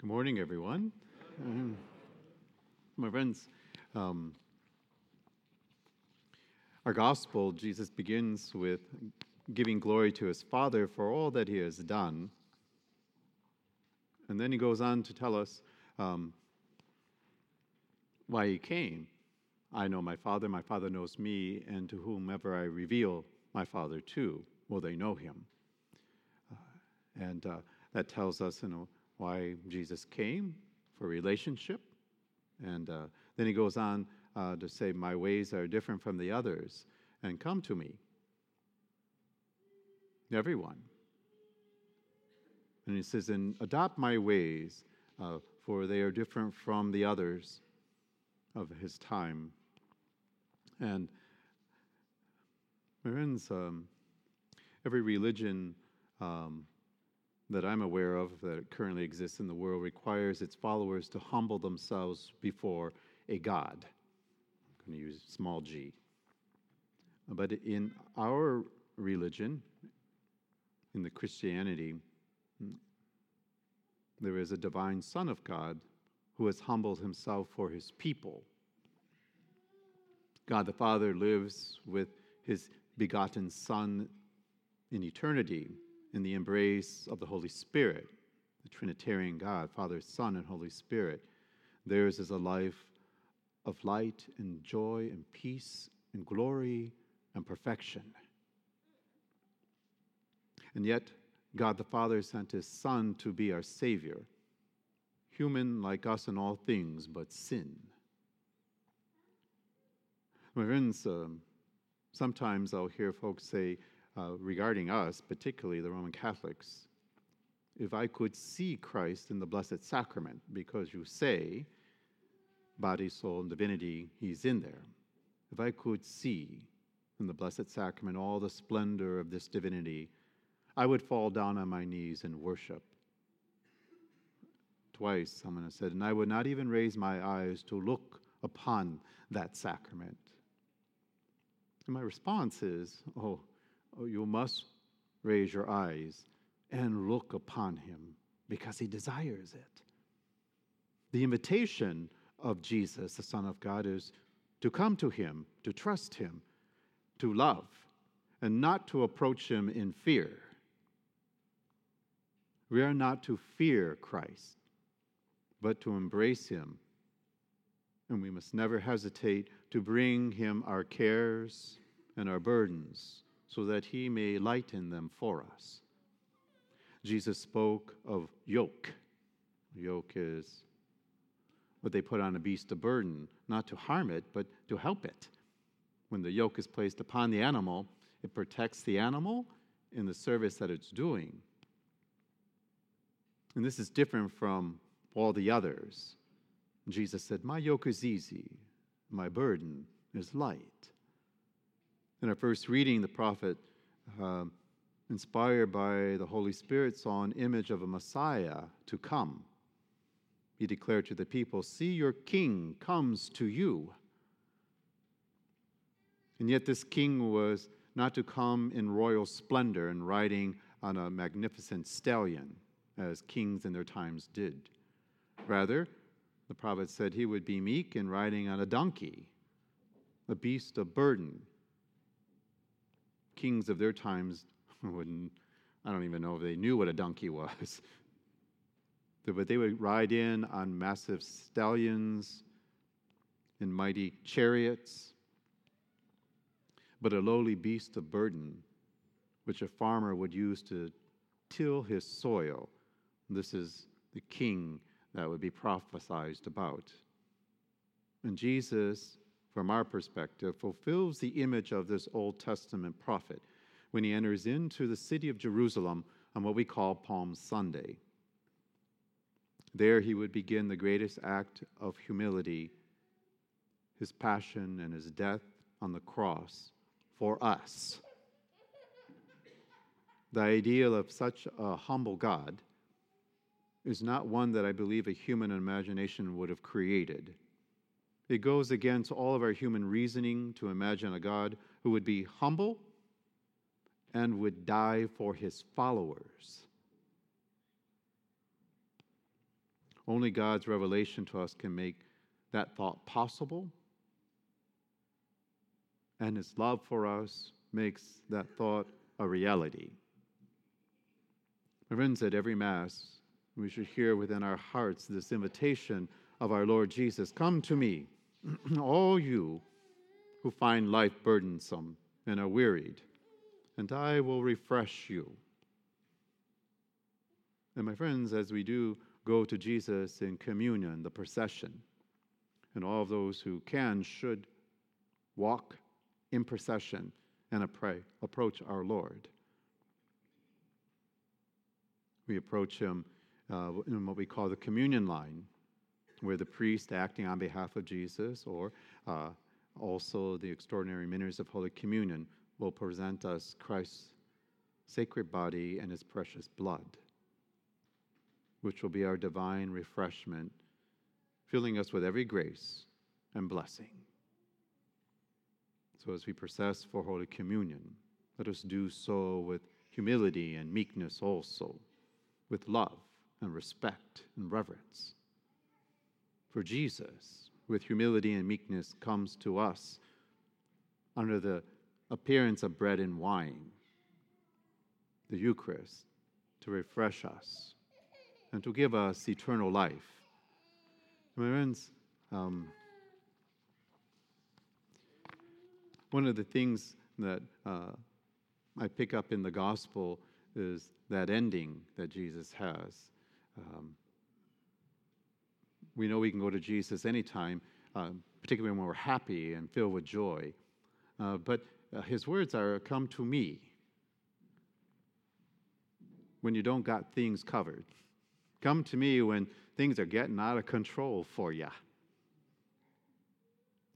Good morning, everyone. Um, my friends, um, our gospel, Jesus begins with giving glory to his Father for all that he has done. And then he goes on to tell us um, why he came. I know my Father, my Father knows me, and to whomever I reveal my Father to, will they know him. Uh, and uh, that tells us, you know, why Jesus came for relationship. And uh, then he goes on uh, to say, My ways are different from the others, and come to me. Everyone. And he says, And adopt my ways, uh, for they are different from the others of his time. And, my friends, um, every religion um, that I'm aware of that currently exists in the world requires its followers to humble themselves before a God. I'm going to use small g. But in our religion, in the Christianity, there is a divine Son of God who has humbled himself for his people. God the Father lives with his begotten Son in eternity in the embrace of the Holy Spirit, the Trinitarian God, Father, Son, and Holy Spirit. Theirs is a life of light and joy and peace and glory and perfection. And yet, God the Father sent his Son to be our Savior, human like us in all things, but sin. My friends, um, sometimes I'll hear folks say, uh, regarding us, particularly the Roman Catholics, if I could see Christ in the Blessed Sacrament, because you say, body, soul, and divinity, he's in there. If I could see in the Blessed Sacrament all the splendor of this divinity, I would fall down on my knees and worship. Twice, someone has said, and I would not even raise my eyes to look upon that sacrament. And my response is, oh, oh, Oh, you must raise your eyes and look upon him because he desires it. The invitation of Jesus, the Son of God, is to come to him, to trust him, to love, and not to approach him in fear. We are not to fear Christ, but to embrace him. And we must never hesitate to bring him our cares and our burdens so that he may lighten them for us. Jesus spoke of yoke. Yoke is what they put on a beast of burden, not to harm it, but to help it. When the yoke is placed upon the animal, it protects the animal in the service that it's doing. And this is different from all the others. Jesus said, My yoke is easy, my burden is light. In our first reading, the prophet, uh, inspired by the Holy Spirit, saw an image of a Messiah to come. He declared to the people, See, your king comes to you. And yet, this king was not to come in royal splendor and riding on a magnificent stallion, as kings in their times did. Rather, the prophet said he would be meek and riding on a donkey, a beast of burden, kings of their times wouldn't, I don't even know if they knew what a donkey was. but they would ride in on massive stallions in mighty chariots. But a lowly beast of burden, which a farmer would use to till his soil, this is the king that would be prophesied about. And Jesus from our perspective, fulfills the image of this Old Testament prophet when he enters into the city of Jerusalem on what we call Palm Sunday. There he would begin the greatest act of humility, his passion and his death on the cross for us. The ideal of such a humble God is not one that I believe a human imagination would have created. It goes against all of our human reasoning to imagine a God who would be humble and would die for his followers. only God's revelation to us can make that thought possible. And His love for us makes that thought a reality. My friends, at every Mass, we should hear within our hearts this invitation of our Lord Jesus Come to me, all you who find life burdensome and are wearied, and I will refresh you. And my friends, as we do go to Jesus in communion, the procession, and all of those who can should walk in procession and approach our Lord. We approach him uh, in what we call the communion line, where the priest acting on behalf of Jesus, or uh, also the extraordinary ministers of Holy Communion, will present us Christ's sacred body and his precious blood, which will be our divine refreshment, filling us with every grace and blessing. So, as we process for Holy Communion, let us do so with humility and meekness also, with love and respect and reverence. For Jesus, with humility and meekness, comes to us under the appearance of bread and wine, the Eucharist, to refresh us and to give us eternal life. My friends, um, one of the things that uh, I pick up in the gospel is that ending that Jesus has. Um, we know we can go to Jesus anytime, uh, particularly when we're happy and filled with joy. Uh, but uh, his words are, Come to me when you don't got things covered. Come to me when things are getting out of control for you.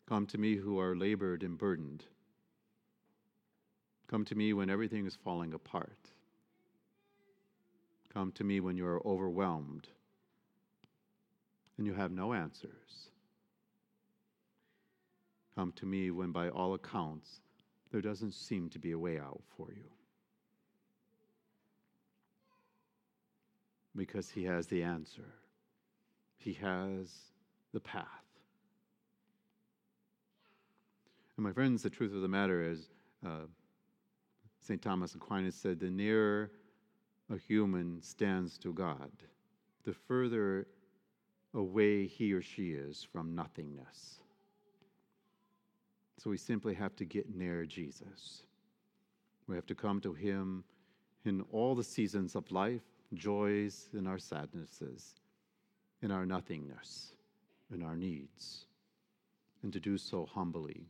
Come to me who are labored and burdened. Come to me when everything is falling apart. Come to me when you are overwhelmed and you have no answers. Come to me when, by all accounts, there doesn't seem to be a way out for you. Because He has the answer, He has the path. And my friends, the truth of the matter is, uh, St. Thomas Aquinas said, the nearer a human stands to God, the further away he or she is from nothingness. So we simply have to get near Jesus. We have to come to him in all the seasons of life, joys and our sadnesses, in our nothingness, in our needs, and to do so humbly.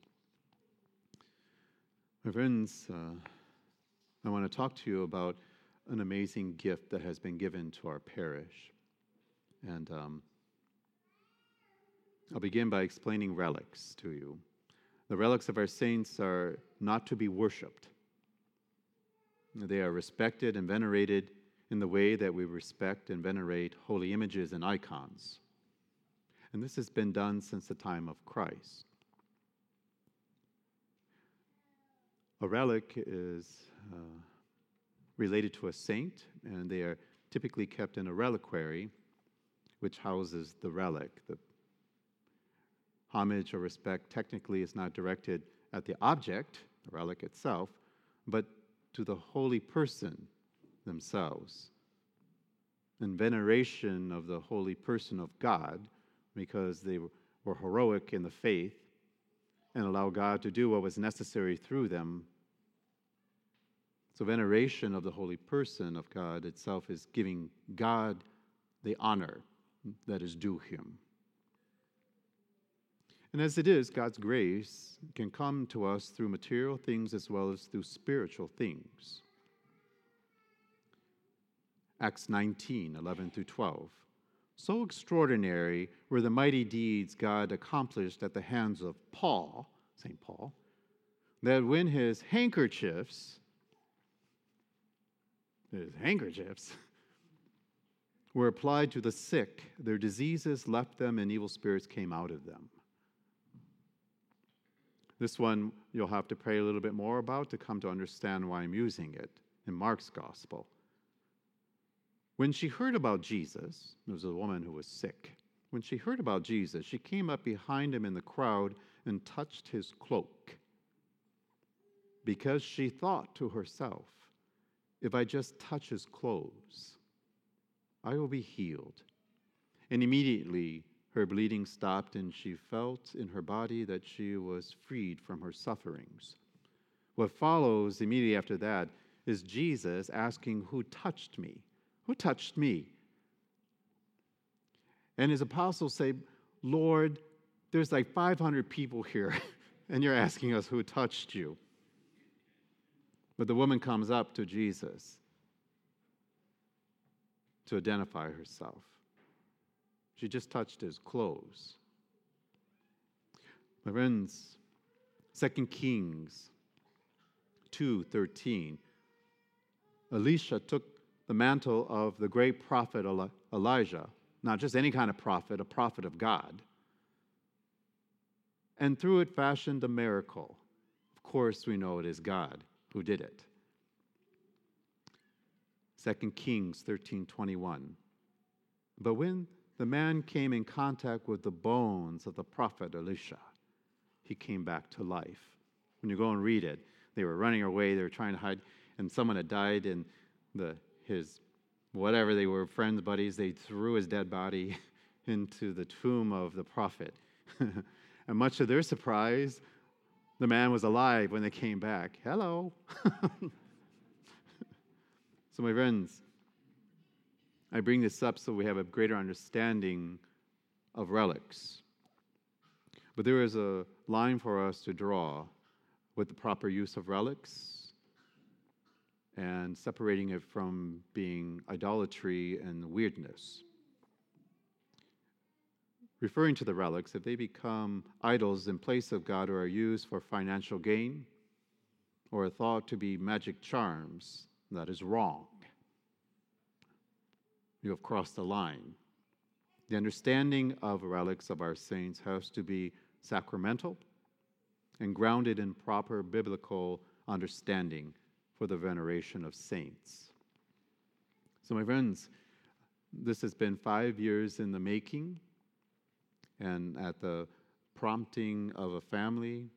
My friends, uh, I want to talk to you about an amazing gift that has been given to our parish. And um, I'll begin by explaining relics to you. The relics of our saints are not to be worshiped, they are respected and venerated in the way that we respect and venerate holy images and icons. And this has been done since the time of Christ. A relic is uh, related to a saint, and they are typically kept in a reliquary, which houses the relic. The homage or respect technically is not directed at the object, the relic itself, but to the holy person themselves. And veneration of the holy person of God, because they were heroic in the faith and allow God to do what was necessary through them so, veneration of the holy person of God itself is giving God the honor that is due him. And as it is, God's grace can come to us through material things as well as through spiritual things. Acts 19 11 through 12. So extraordinary were the mighty deeds God accomplished at the hands of Paul, St. Paul, that when his handkerchiefs his handkerchiefs, were applied to the sick. Their diseases left them, and evil spirits came out of them. This one you'll have to pray a little bit more about to come to understand why I'm using it in Mark's gospel. When she heard about Jesus, there was a woman who was sick. When she heard about Jesus, she came up behind him in the crowd and touched his cloak because she thought to herself, if I just touch his clothes, I will be healed. And immediately her bleeding stopped, and she felt in her body that she was freed from her sufferings. What follows immediately after that is Jesus asking, Who touched me? Who touched me? And his apostles say, Lord, there's like 500 people here, and you're asking us who touched you. But the woman comes up to Jesus to identify herself. She just touched his clothes. My friends, 2 Kings 2:13. Elisha took the mantle of the great prophet Elijah, not just any kind of prophet, a prophet of God, and through it fashioned a miracle. Of course, we know it is God who did it. 2 Kings 13:21. But when the man came in contact with the bones of the prophet Elisha, he came back to life. When you go and read it, they were running away, they were trying to hide, and someone had died in the his whatever they were friends, buddies, they threw his dead body into the tomb of the prophet. and much to their surprise, the man was alive when they came back. Hello. so, my friends, I bring this up so we have a greater understanding of relics. But there is a line for us to draw with the proper use of relics and separating it from being idolatry and weirdness referring to the relics, if they become idols in place of God or are used for financial gain or are thought to be magic charms, that is wrong. You have crossed the line. The understanding of relics of our saints has to be sacramental and grounded in proper biblical understanding for the veneration of saints. So, my friends, this has been five years in the making and at the prompting of a family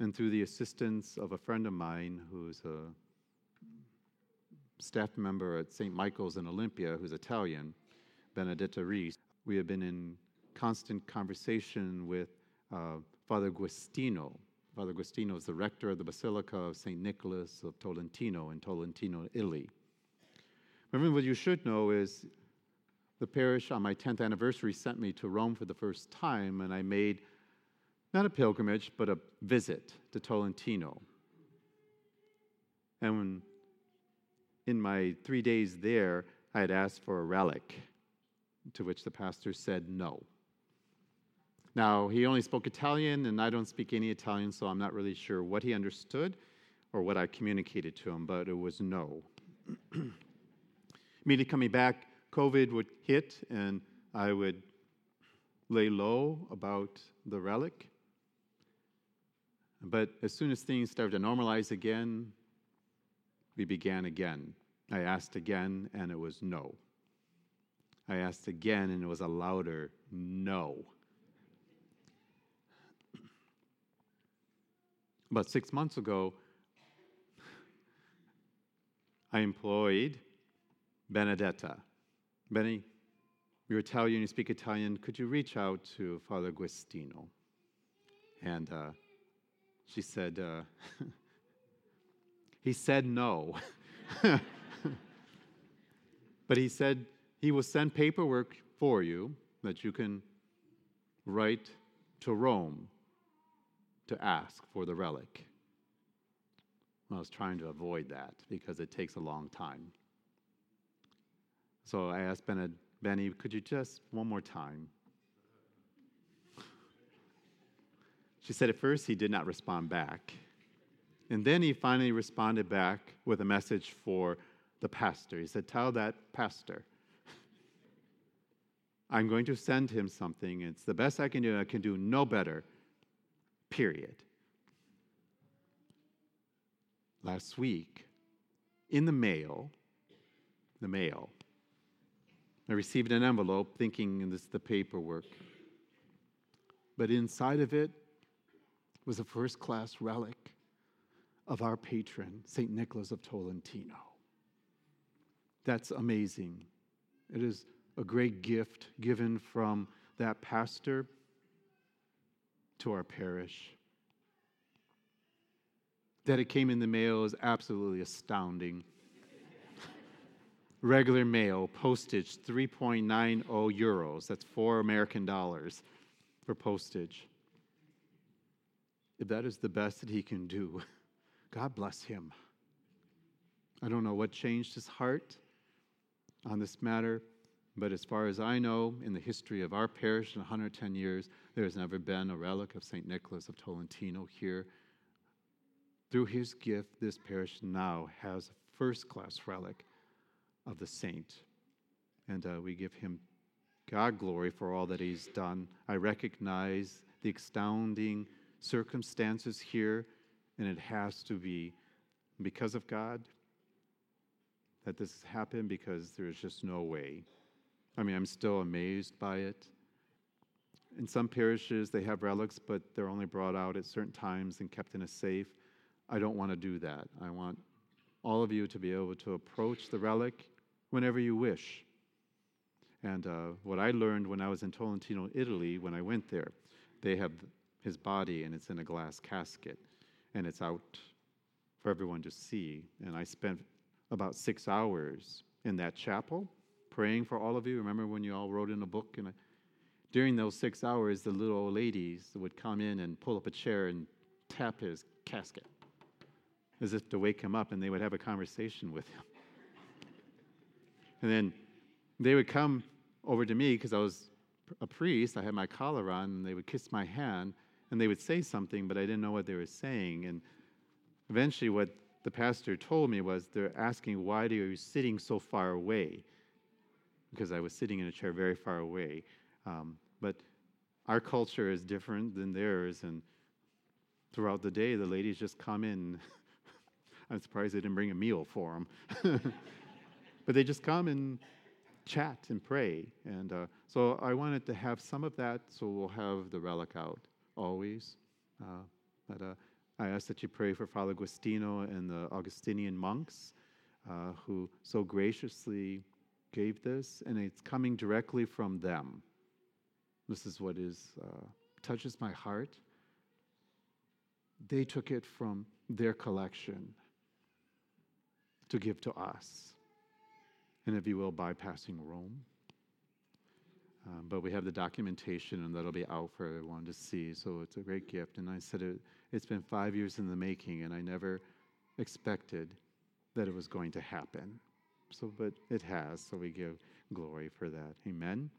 and through the assistance of a friend of mine who's a staff member at St. Michael's in Olympia, who's Italian, Benedetta Reese, we have been in constant conversation with uh, Father Agostino. Father Agostino is the rector of the Basilica of St. Nicholas of Tolentino in Tolentino, Italy. Remember, what you should know is the parish on my 10th anniversary sent me to Rome for the first time, and I made not a pilgrimage, but a visit to Tolentino. And in my three days there, I had asked for a relic, to which the pastor said no. Now, he only spoke Italian, and I don't speak any Italian, so I'm not really sure what he understood or what I communicated to him, but it was no. Immediately coming back, COVID would hit and I would lay low about the relic. But as soon as things started to normalize again, we began again. I asked again, and it was no. I asked again, and it was a louder no. About six months ago, I employed Benedetta Benny, you're Italian, you speak Italian. Could you reach out to Father Agostino? And uh, she said, uh, he said no. but he said he will send paperwork for you that you can write to Rome to ask for the relic. I was trying to avoid that because it takes a long time. So I asked Benny, could you just one more time? She said at first he did not respond back. And then he finally responded back with a message for the pastor. He said, Tell that pastor, I'm going to send him something. It's the best I can do. I can do no better, period. Last week, in the mail, the mail, I received an envelope thinking this is the paperwork. But inside of it was a first class relic of our patron, St. Nicholas of Tolentino. That's amazing. It is a great gift given from that pastor to our parish. That it came in the mail is absolutely astounding. Regular mail, postage 3.90 euros. That's four American dollars for postage. If that is the best that he can do, God bless him. I don't know what changed his heart on this matter, but as far as I know, in the history of our parish in 110 years, there has never been a relic of St. Nicholas of Tolentino here. Through his gift, this parish now has a first class relic of the saint. And uh, we give him God glory for all that he's done. I recognize the astounding circumstances here, and it has to be because of God that this happened because there's just no way. I mean, I'm still amazed by it. In some parishes, they have relics, but they're only brought out at certain times and kept in a safe. I don't want to do that. I want all of you to be able to approach the relic whenever you wish. And uh, what I learned when I was in Tolentino, Italy, when I went there, they have his body and it's in a glass casket and it's out for everyone to see. And I spent about six hours in that chapel praying for all of you. Remember when you all wrote in a book? And I, during those six hours, the little old ladies would come in and pull up a chair and tap his casket as if to wake him up, and they would have a conversation with him. And then they would come over to me because I was a priest. I had my collar on, and they would kiss my hand, and they would say something, but I didn't know what they were saying. And eventually, what the pastor told me was they're asking, Why are you sitting so far away? Because I was sitting in a chair very far away. Um, but our culture is different than theirs, and throughout the day, the ladies just come in. I'm surprised they didn't bring a meal for them. but they just come and chat and pray. And uh, so I wanted to have some of that, so we'll have the relic out always. Uh, but uh, I ask that you pray for Father Agostino and the Augustinian monks uh, who so graciously gave this, and it's coming directly from them. This is what is uh, touches my heart. They took it from their collection to give to us and if you will, bypassing Rome. Um, but we have the documentation, and that'll be out for everyone to see. So it's a great gift. And I said it, it's been five years in the making, and I never expected that it was going to happen. So, but it has. So we give glory for that. Amen.